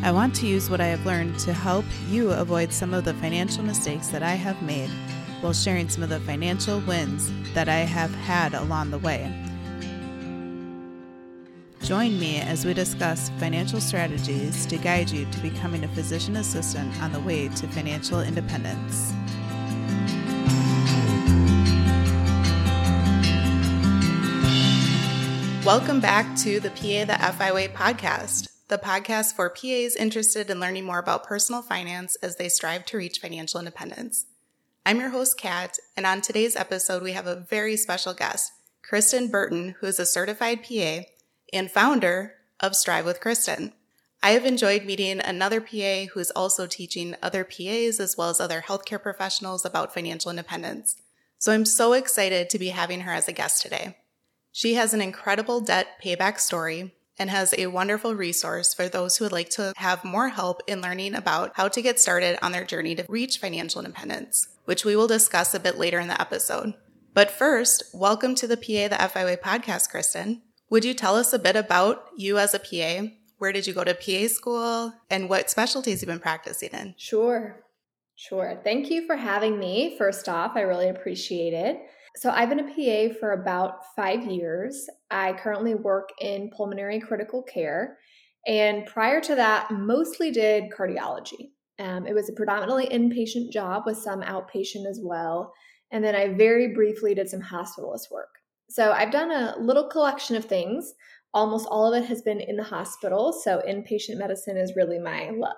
I want to use what I have learned to help you avoid some of the financial mistakes that I have made while sharing some of the financial wins that I have had along the way. Join me as we discuss financial strategies to guide you to becoming a physician assistant on the way to financial independence. Welcome back to the PA the FI Way podcast, the podcast for PAs interested in learning more about personal finance as they strive to reach financial independence. I'm your host, Kat, and on today's episode, we have a very special guest, Kristen Burton, who is a certified PA and founder of Strive with Kristen. I have enjoyed meeting another PA who is also teaching other PAs as well as other healthcare professionals about financial independence. So I'm so excited to be having her as a guest today. She has an incredible debt payback story and has a wonderful resource for those who would like to have more help in learning about how to get started on their journey to reach financial independence, which we will discuss a bit later in the episode. But first, welcome to the PA the FI Way podcast, Kristen. Would you tell us a bit about you as a PA? Where did you go to PA school and what specialties you've been practicing in? Sure. Sure. Thank you for having me. First off, I really appreciate it. So, I've been a PA for about five years. I currently work in pulmonary critical care. And prior to that, mostly did cardiology. Um, it was a predominantly inpatient job with some outpatient as well. And then I very briefly did some hospitalist work. So, I've done a little collection of things. Almost all of it has been in the hospital. So, inpatient medicine is really my love.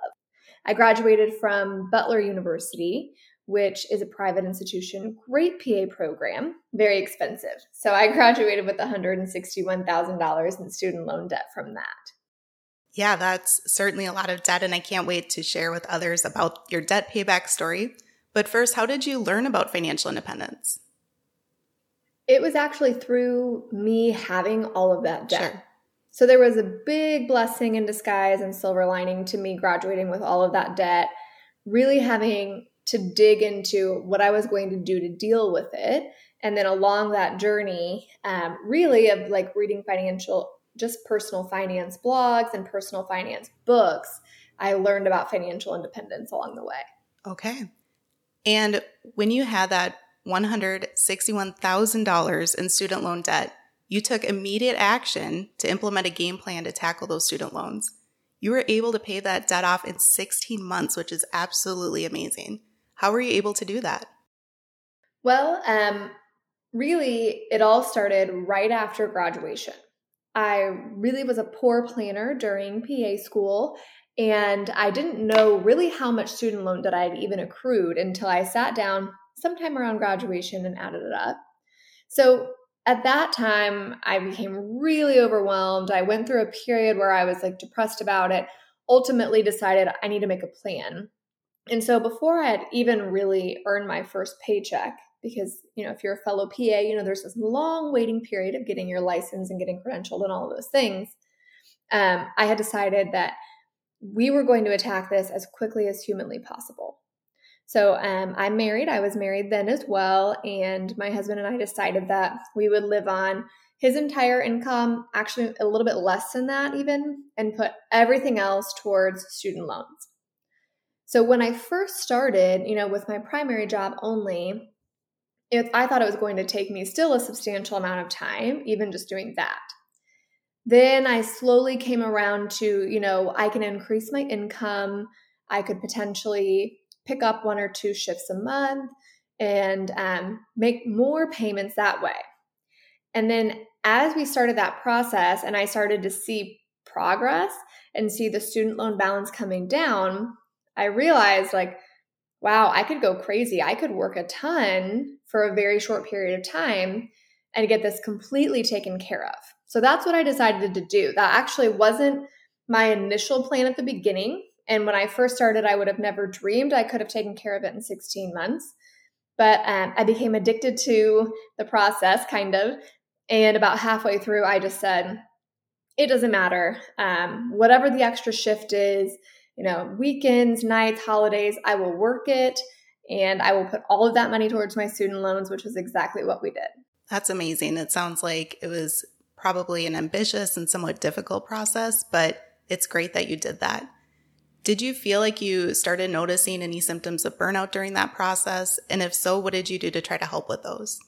I graduated from Butler University, which is a private institution, great PA program, very expensive. So I graduated with $161,000 in student loan debt from that. Yeah, that's certainly a lot of debt, and I can't wait to share with others about your debt payback story. But first, how did you learn about financial independence? It was actually through me having all of that debt. Sure. So there was a big blessing in disguise and silver lining to me graduating with all of that debt, really having to dig into what I was going to do to deal with it. And then along that journey, um, really of like reading financial, just personal finance blogs and personal finance books, I learned about financial independence along the way. Okay. And when you had that $161,000 in student loan debt, you took immediate action to implement a game plan to tackle those student loans. You were able to pay that debt off in 16 months, which is absolutely amazing. How were you able to do that? Well, um, really, it all started right after graduation. I really was a poor planner during PA school, and I didn't know really how much student loan debt I had even accrued until I sat down sometime around graduation and added it up. So at that time, I became really overwhelmed. I went through a period where I was like depressed about it, ultimately decided I need to make a plan. And so before I had even really earned my first paycheck, because you know if you're a fellow PA, you know there's this long waiting period of getting your license and getting credentialed and all of those things. Um, I had decided that we were going to attack this as quickly as humanly possible. So um, I'm married. I was married then as well, and my husband and I decided that we would live on his entire income, actually a little bit less than that even, and put everything else towards student loans. So when I first started, you know, with my primary job only, it, I thought it was going to take me still a substantial amount of time, even just doing that. Then I slowly came around to, you know, I can increase my income. I could potentially pick up one or two shifts a month and um, make more payments that way. And then as we started that process and I started to see progress and see the student loan balance coming down, I realized like, wow, I could go crazy. I could work a ton for a very short period of time and get this completely taken care of. So that's what I decided to do. That actually wasn't my initial plan at the beginning. And when I first started, I would have never dreamed I could have taken care of it in 16 months. But um, I became addicted to the process, kind of. And about halfway through, I just said, it doesn't matter. Um, whatever the extra shift is, you know, weekends, nights, holidays, I will work it and I will put all of that money towards my student loans, which is exactly what we did. That's amazing. It sounds like it was probably an ambitious and somewhat difficult process, but it's great that you did that. Did you feel like you started noticing any symptoms of burnout during that process? And if so, what did you do to try to help with those?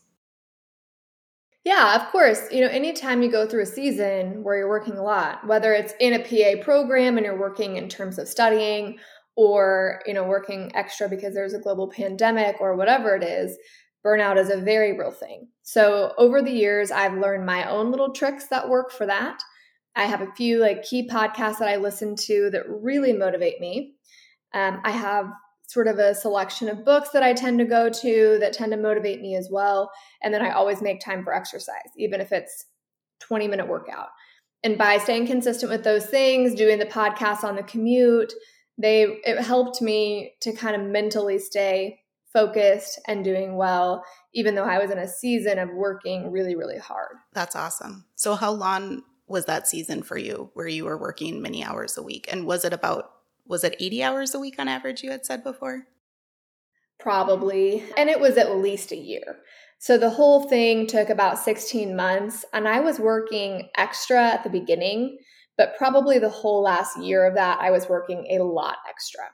Yeah, of course. You know, anytime you go through a season where you're working a lot, whether it's in a PA program and you're working in terms of studying or, you know, working extra because there's a global pandemic or whatever it is, burnout is a very real thing. So, over the years, I've learned my own little tricks that work for that. I have a few like key podcasts that I listen to that really motivate me. Um, I have sort of a selection of books that I tend to go to that tend to motivate me as well. And then I always make time for exercise, even if it's 20 minute workout. And by staying consistent with those things, doing the podcast on the commute, they it helped me to kind of mentally stay focused and doing well, even though I was in a season of working really, really hard. That's awesome. So, how long was that season for you where you were working many hours a week? And was it about, was it 80 hours a week on average, you had said before? Probably. And it was at least a year. So the whole thing took about 16 months. And I was working extra at the beginning, but probably the whole last year of that, I was working a lot extra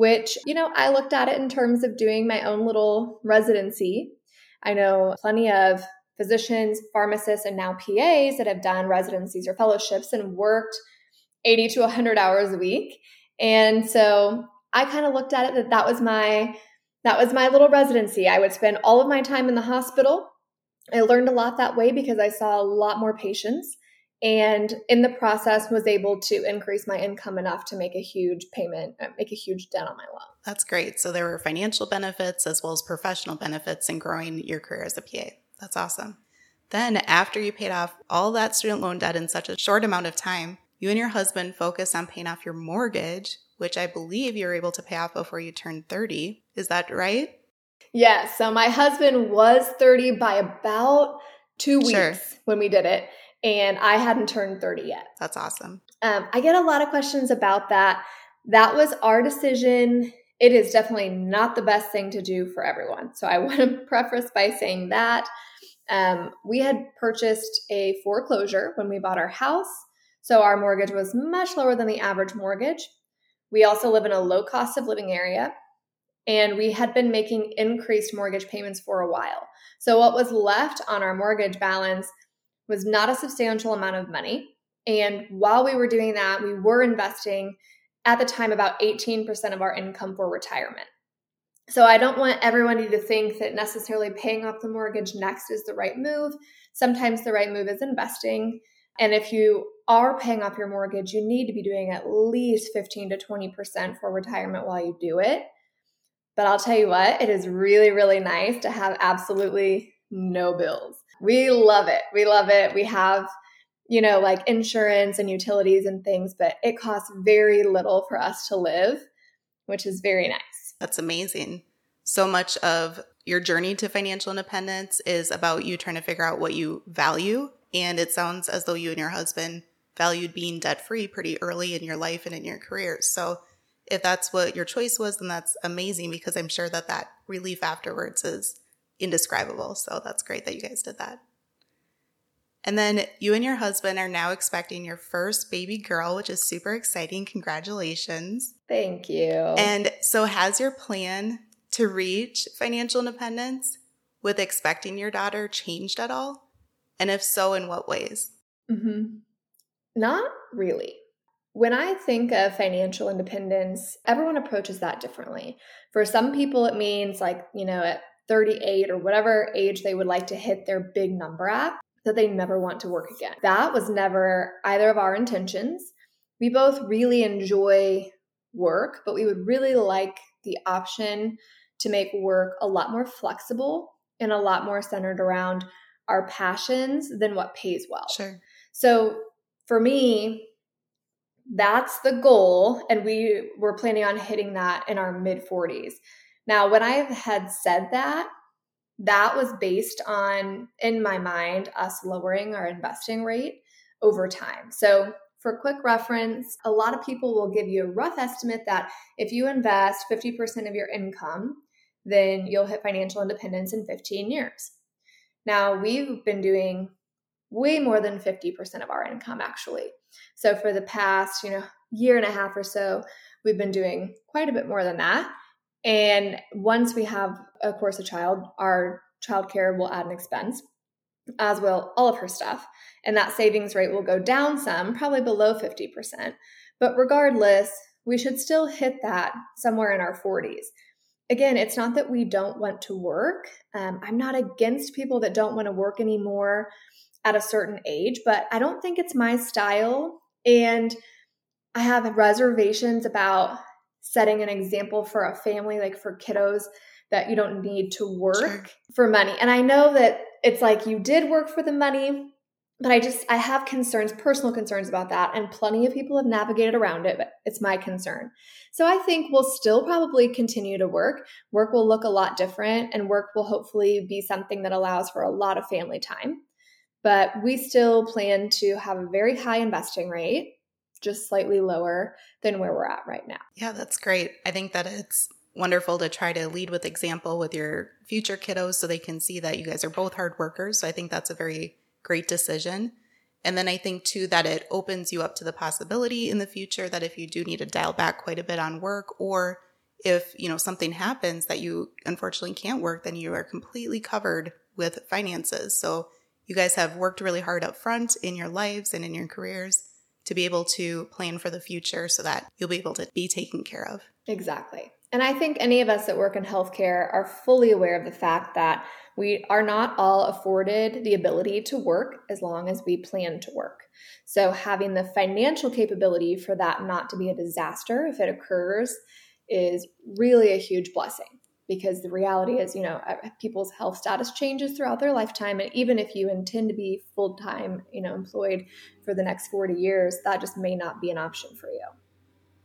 which, you know, I looked at it in terms of doing my own little residency. I know plenty of physicians, pharmacists, and now PAs that have done residencies or fellowships and worked 80 to 100 hours a week. And so I kind of looked at it that that was my that was my little residency. I would spend all of my time in the hospital. I learned a lot that way because I saw a lot more patients and in the process was able to increase my income enough to make a huge payment uh, make a huge dent on my loan that's great so there were financial benefits as well as professional benefits in growing your career as a pa that's awesome then after you paid off all that student loan debt in such a short amount of time you and your husband focused on paying off your mortgage which i believe you were able to pay off before you turned 30 is that right yes so my husband was 30 by about two weeks sure. when we did it and I hadn't turned 30 yet. That's awesome. Um, I get a lot of questions about that. That was our decision. It is definitely not the best thing to do for everyone. So I want to preface by saying that um, we had purchased a foreclosure when we bought our house. So our mortgage was much lower than the average mortgage. We also live in a low cost of living area and we had been making increased mortgage payments for a while. So what was left on our mortgage balance was not a substantial amount of money. And while we were doing that, we were investing at the time about 18% of our income for retirement. So I don't want everybody to think that necessarily paying off the mortgage next is the right move. Sometimes the right move is investing. And if you are paying off your mortgage, you need to be doing at least 15 to 20% for retirement while you do it. But I'll tell you what, it is really, really nice to have absolutely no bills we love it. We love it. We have, you know, like insurance and utilities and things, but it costs very little for us to live, which is very nice. That's amazing. So much of your journey to financial independence is about you trying to figure out what you value. And it sounds as though you and your husband valued being debt free pretty early in your life and in your career. So if that's what your choice was, then that's amazing because I'm sure that that relief afterwards is indescribable. So that's great that you guys did that. And then you and your husband are now expecting your first baby girl, which is super exciting. Congratulations. Thank you. And so, has your plan to reach financial independence with expecting your daughter changed at all? And if so, in what ways? Mm-hmm. Not really. When I think of financial independence, everyone approaches that differently. For some people, it means like, you know, at 38 or whatever age they would like to hit their big number at, that they never want to work again. That was never either of our intentions. We both really enjoy work, but we would really like the option to make work a lot more flexible and a lot more centered around our passions than what pays well. Sure. So for me, that's the goal. And we were planning on hitting that in our mid 40s. Now, when I had said that, that was based on, in my mind, us lowering our investing rate over time. So, for quick reference, a lot of people will give you a rough estimate that if you invest 50% of your income, then you'll hit financial independence in 15 years. Now, we've been doing way more than 50% of our income actually. So for the past, you know, year and a half or so, we've been doing quite a bit more than that. And once we have, of course, a child, our childcare will add an expense, as will all of her stuff. And that savings rate will go down some, probably below 50%. But regardless, we should still hit that somewhere in our 40s. Again, it's not that we don't want to work. Um, I'm not against people that don't want to work anymore at a certain age, but I don't think it's my style. And I have reservations about setting an example for a family, like for kiddos, that you don't need to work sure. for money. And I know that it's like you did work for the money, but I just I have concerns, personal concerns about that, and plenty of people have navigated around it, but it's my concern. So I think we'll still probably continue to work. Work will look a lot different, and work will hopefully be something that allows for a lot of family time. But we still plan to have a very high investing rate, just slightly lower than where we're at right now. Yeah, that's great. I think that it's wonderful to try to lead with example with your future kiddos so they can see that you guys are both hard workers. So I think that's a very great decision. And then I think too that it opens you up to the possibility in the future that if you do need to dial back quite a bit on work or if, you know, something happens that you unfortunately can't work, then you are completely covered with finances. So you guys have worked really hard up front in your lives and in your careers to be able to plan for the future so that you'll be able to be taken care of. Exactly. And I think any of us that work in healthcare are fully aware of the fact that we are not all afforded the ability to work as long as we plan to work. So, having the financial capability for that not to be a disaster if it occurs is really a huge blessing because the reality is, you know, people's health status changes throughout their lifetime. And even if you intend to be full time, you know, employed for the next 40 years, that just may not be an option for you.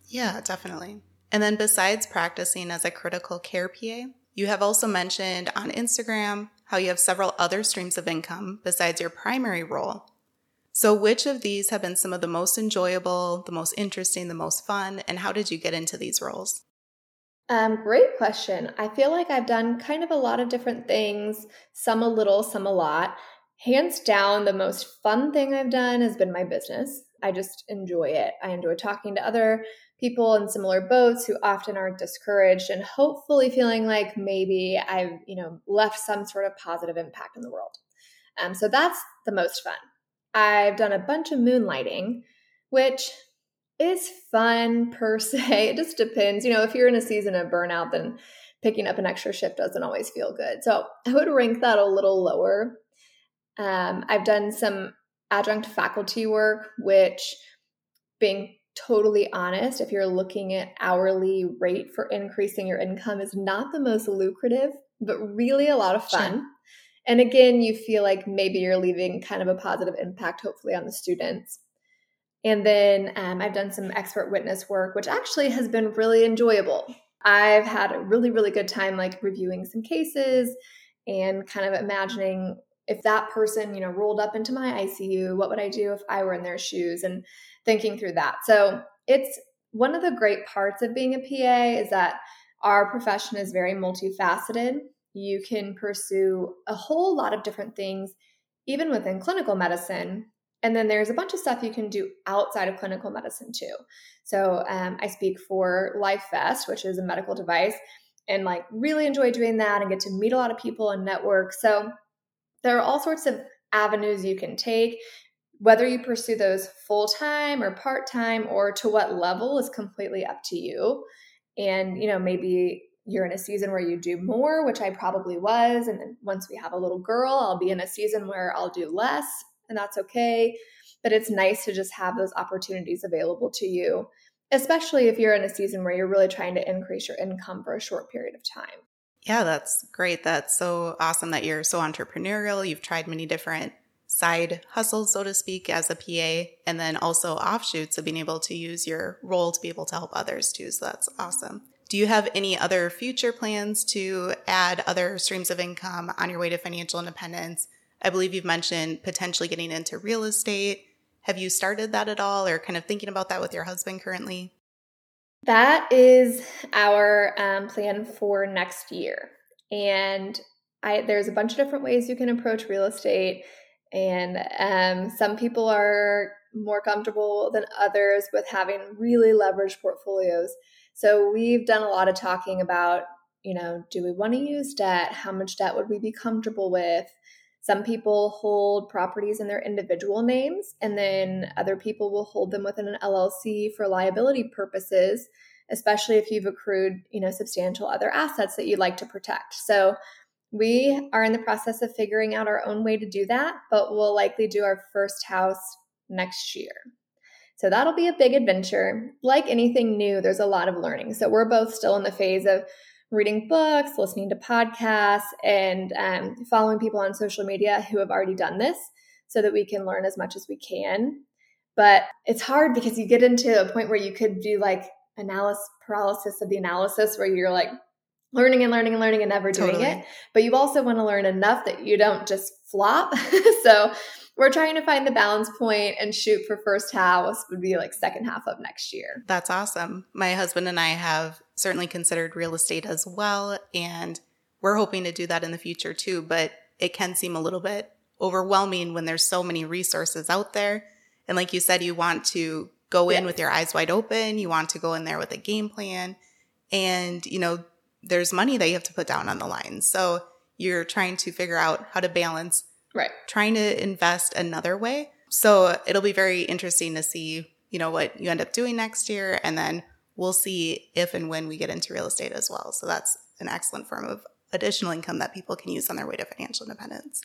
Yeah, definitely. And then besides practicing as a critical care PA, you have also mentioned on Instagram how you have several other streams of income besides your primary role. So, which of these have been some of the most enjoyable, the most interesting, the most fun, and how did you get into these roles? Um, great question. I feel like I've done kind of a lot of different things, some a little, some a lot. Hands down, the most fun thing I've done has been my business. I just enjoy it. I enjoy talking to other people in similar boats who often are discouraged and hopefully feeling like maybe I've, you know, left some sort of positive impact in the world. Um, so that's the most fun. I've done a bunch of moonlighting, which is fun per se. It just depends. You know, if you're in a season of burnout, then picking up an extra shift doesn't always feel good. So I would rank that a little lower. Um, I've done some adjunct faculty work, which, being totally honest, if you're looking at hourly rate for increasing your income, is not the most lucrative, but really a lot of fun. Sure. And again, you feel like maybe you're leaving kind of a positive impact, hopefully, on the students. And then um, I've done some expert witness work, which actually has been really enjoyable. I've had a really, really good time like reviewing some cases and kind of imagining if that person, you know, rolled up into my ICU, what would I do if I were in their shoes and thinking through that. So it's one of the great parts of being a PA is that our profession is very multifaceted. You can pursue a whole lot of different things, even within clinical medicine, and then there's a bunch of stuff you can do outside of clinical medicine too. So um, I speak for LifeVest, which is a medical device, and like really enjoy doing that and get to meet a lot of people and network. So there are all sorts of avenues you can take. Whether you pursue those full time or part time or to what level is completely up to you. And, you know, maybe you're in a season where you do more, which I probably was. And then once we have a little girl, I'll be in a season where I'll do less and that's okay. But it's nice to just have those opportunities available to you, especially if you're in a season where you're really trying to increase your income for a short period of time. Yeah, that's great. That's so awesome that you're so entrepreneurial. You've tried many different side hustles, so to speak, as a PA, and then also offshoots of being able to use your role to be able to help others too. So that's awesome. Do you have any other future plans to add other streams of income on your way to financial independence? I believe you've mentioned potentially getting into real estate. Have you started that at all or kind of thinking about that with your husband currently? That is our um, plan for next year. And I, there's a bunch of different ways you can approach real estate. And um, some people are more comfortable than others with having really leveraged portfolios. So we've done a lot of talking about, you know, do we want to use debt? How much debt would we be comfortable with? Some people hold properties in their individual names, and then other people will hold them within an LLC for liability purposes, especially if you've accrued, you know, substantial other assets that you'd like to protect. So we are in the process of figuring out our own way to do that, but we'll likely do our first house next year. So that'll be a big adventure. Like anything new, there's a lot of learning. So we're both still in the phase of reading books, listening to podcasts, and um, following people on social media who have already done this so that we can learn as much as we can. But it's hard because you get into a point where you could do like analysis paralysis of the analysis where you're like learning and learning and learning and never doing totally. it. But you also want to learn enough that you don't just flop. so we're trying to find the balance point and shoot for first house would be like second half of next year. That's awesome. My husband and I have certainly considered real estate as well. And we're hoping to do that in the future too. But it can seem a little bit overwhelming when there's so many resources out there. And like you said, you want to go in yes. with your eyes wide open. You want to go in there with a game plan. And, you know, there's money that you have to put down on the line. So you're trying to figure out how to balance right trying to invest another way so it'll be very interesting to see you know what you end up doing next year and then we'll see if and when we get into real estate as well so that's an excellent form of additional income that people can use on their way to financial independence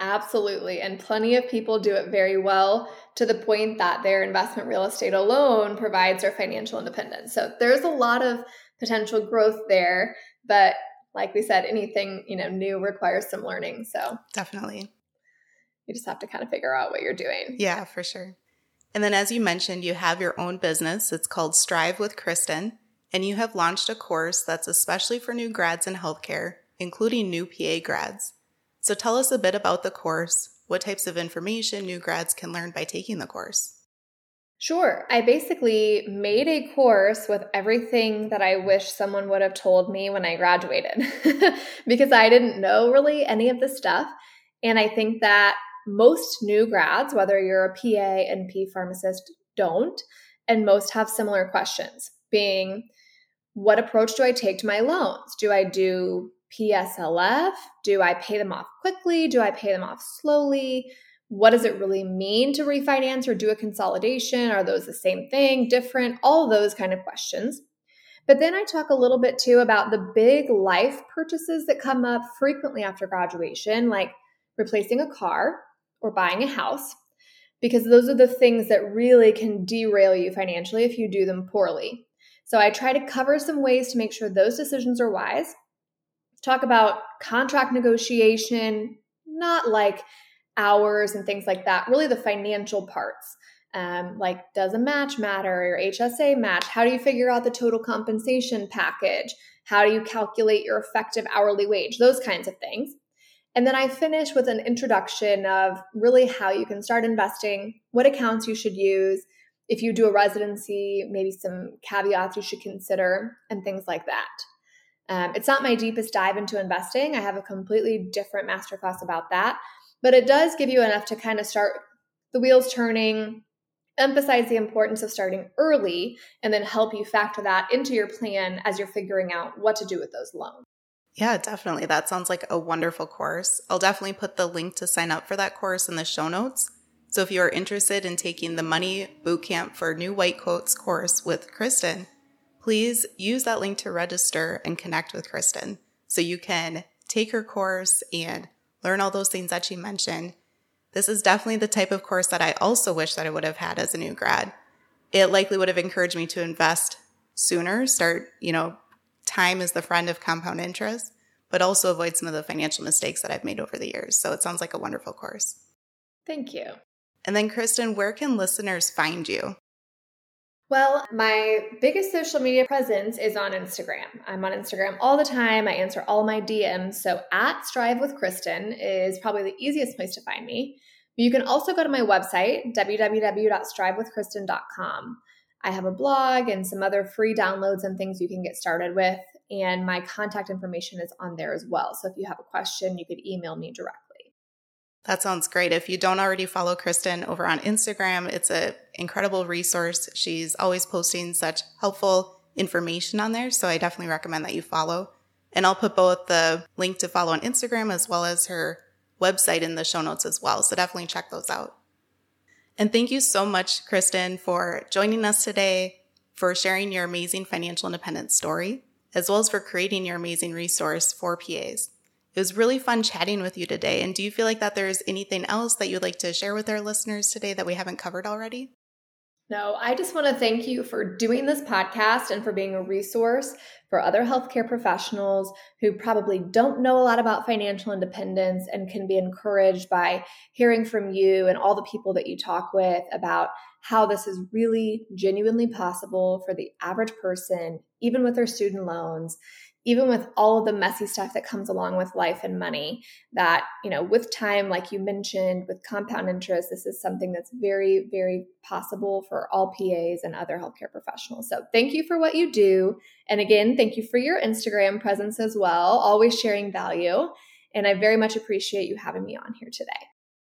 Absolutely. And plenty of people do it very well to the point that their investment real estate alone provides their financial independence. So there's a lot of potential growth there, but like we said, anything, you know, new requires some learning. So definitely. You just have to kind of figure out what you're doing. Yeah, for sure. And then as you mentioned, you have your own business. It's called Strive with Kristen. And you have launched a course that's especially for new grads in healthcare, including new PA grads. So tell us a bit about the course, what types of information new grads can learn by taking the course. Sure. I basically made a course with everything that I wish someone would have told me when I graduated because I didn't know really any of this stuff. And I think that most new grads, whether you're a PA and P pharmacist, don't. And most have similar questions being, what approach do I take to my loans? Do I do PSLF? Do I pay them off quickly? Do I pay them off slowly? What does it really mean to refinance or do a consolidation? Are those the same thing, different? All those kind of questions. But then I talk a little bit too about the big life purchases that come up frequently after graduation, like replacing a car or buying a house, because those are the things that really can derail you financially if you do them poorly. So I try to cover some ways to make sure those decisions are wise. Talk about contract negotiation, not like hours and things like that, really the financial parts. Um, like, does a match matter? Your HSA match? How do you figure out the total compensation package? How do you calculate your effective hourly wage? Those kinds of things. And then I finish with an introduction of really how you can start investing, what accounts you should use, if you do a residency, maybe some caveats you should consider, and things like that. Um, it's not my deepest dive into investing. I have a completely different masterclass about that but it does give you enough to kind of start the wheels turning, emphasize the importance of starting early, and then help you factor that into your plan as you're figuring out what to do with those loans. Yeah, definitely. That sounds like a wonderful course. I'll definitely put the link to sign up for that course in the show notes. So if you are interested in taking the Money Bootcamp for New White Coats course with Kristen, please use that link to register and connect with Kristen so you can take her course and learn all those things that she mentioned. This is definitely the type of course that I also wish that I would have had as a new grad. It likely would have encouraged me to invest sooner, start, you know, time is the friend of compound interest. but also avoid some of the financial mistakes that I've made over the years. So it sounds like a wonderful course. Thank you. And then, Kristen, where can listeners find you? Well, my biggest social media presence is on Instagram. I'm on Instagram all the time. I answer all my DMs. So, at Strive with Kristen is probably the easiest place to find me. You can also go to my website, www.strivewithkristen.com. I have a blog and some other free downloads and things you can get started with. And my contact information is on there as well. So if you have a question, you could email me directly. That sounds great. If you don't already follow Kristen over on Instagram, it's an incredible resource. She's always posting such helpful information on there. So I definitely recommend that you follow. And I'll put both the link to follow on Instagram as well as her website in the show notes as well. So definitely check those out. And thank you so much, Kristen, for joining us today, for sharing your amazing financial independence story, as well as for creating your amazing resource for PAs. It was really fun chatting with you today. And do you feel like that there's anything else that you'd like to share with our listeners today that we haven't covered already? No, I just want to thank you for doing this podcast and for being a resource for other healthcare professionals who probably don't know a lot about financial independence and can be encouraged by hearing from you and all the people that you talk with about how this is really genuinely possible for the average person, even with their student loans, even with all of the messy stuff that comes along with life and money that you know with time like you mentioned with compound interest this is something that's very very possible for all pas and other healthcare professionals. So thank you for what you do. And again thank you for your instagram presence as well always sharing value. And i very much appreciate you having me on here today.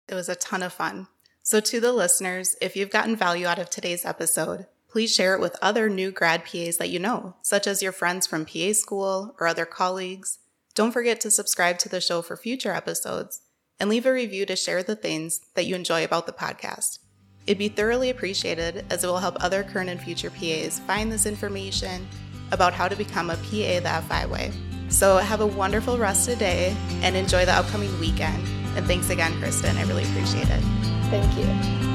It was a ton of fun. So to the listeners if you've gotten value out of today's episode please share it with other new grad PAs that you know, such as your friends from PA school or other colleagues. Don't forget to subscribe to the show for future episodes and leave a review to share the things that you enjoy about the podcast. It'd be thoroughly appreciated as it will help other current and future PAs find this information about how to become a PA the FI way. So have a wonderful rest of the day and enjoy the upcoming weekend. And thanks again, Kristen. I really appreciate it. Thank you.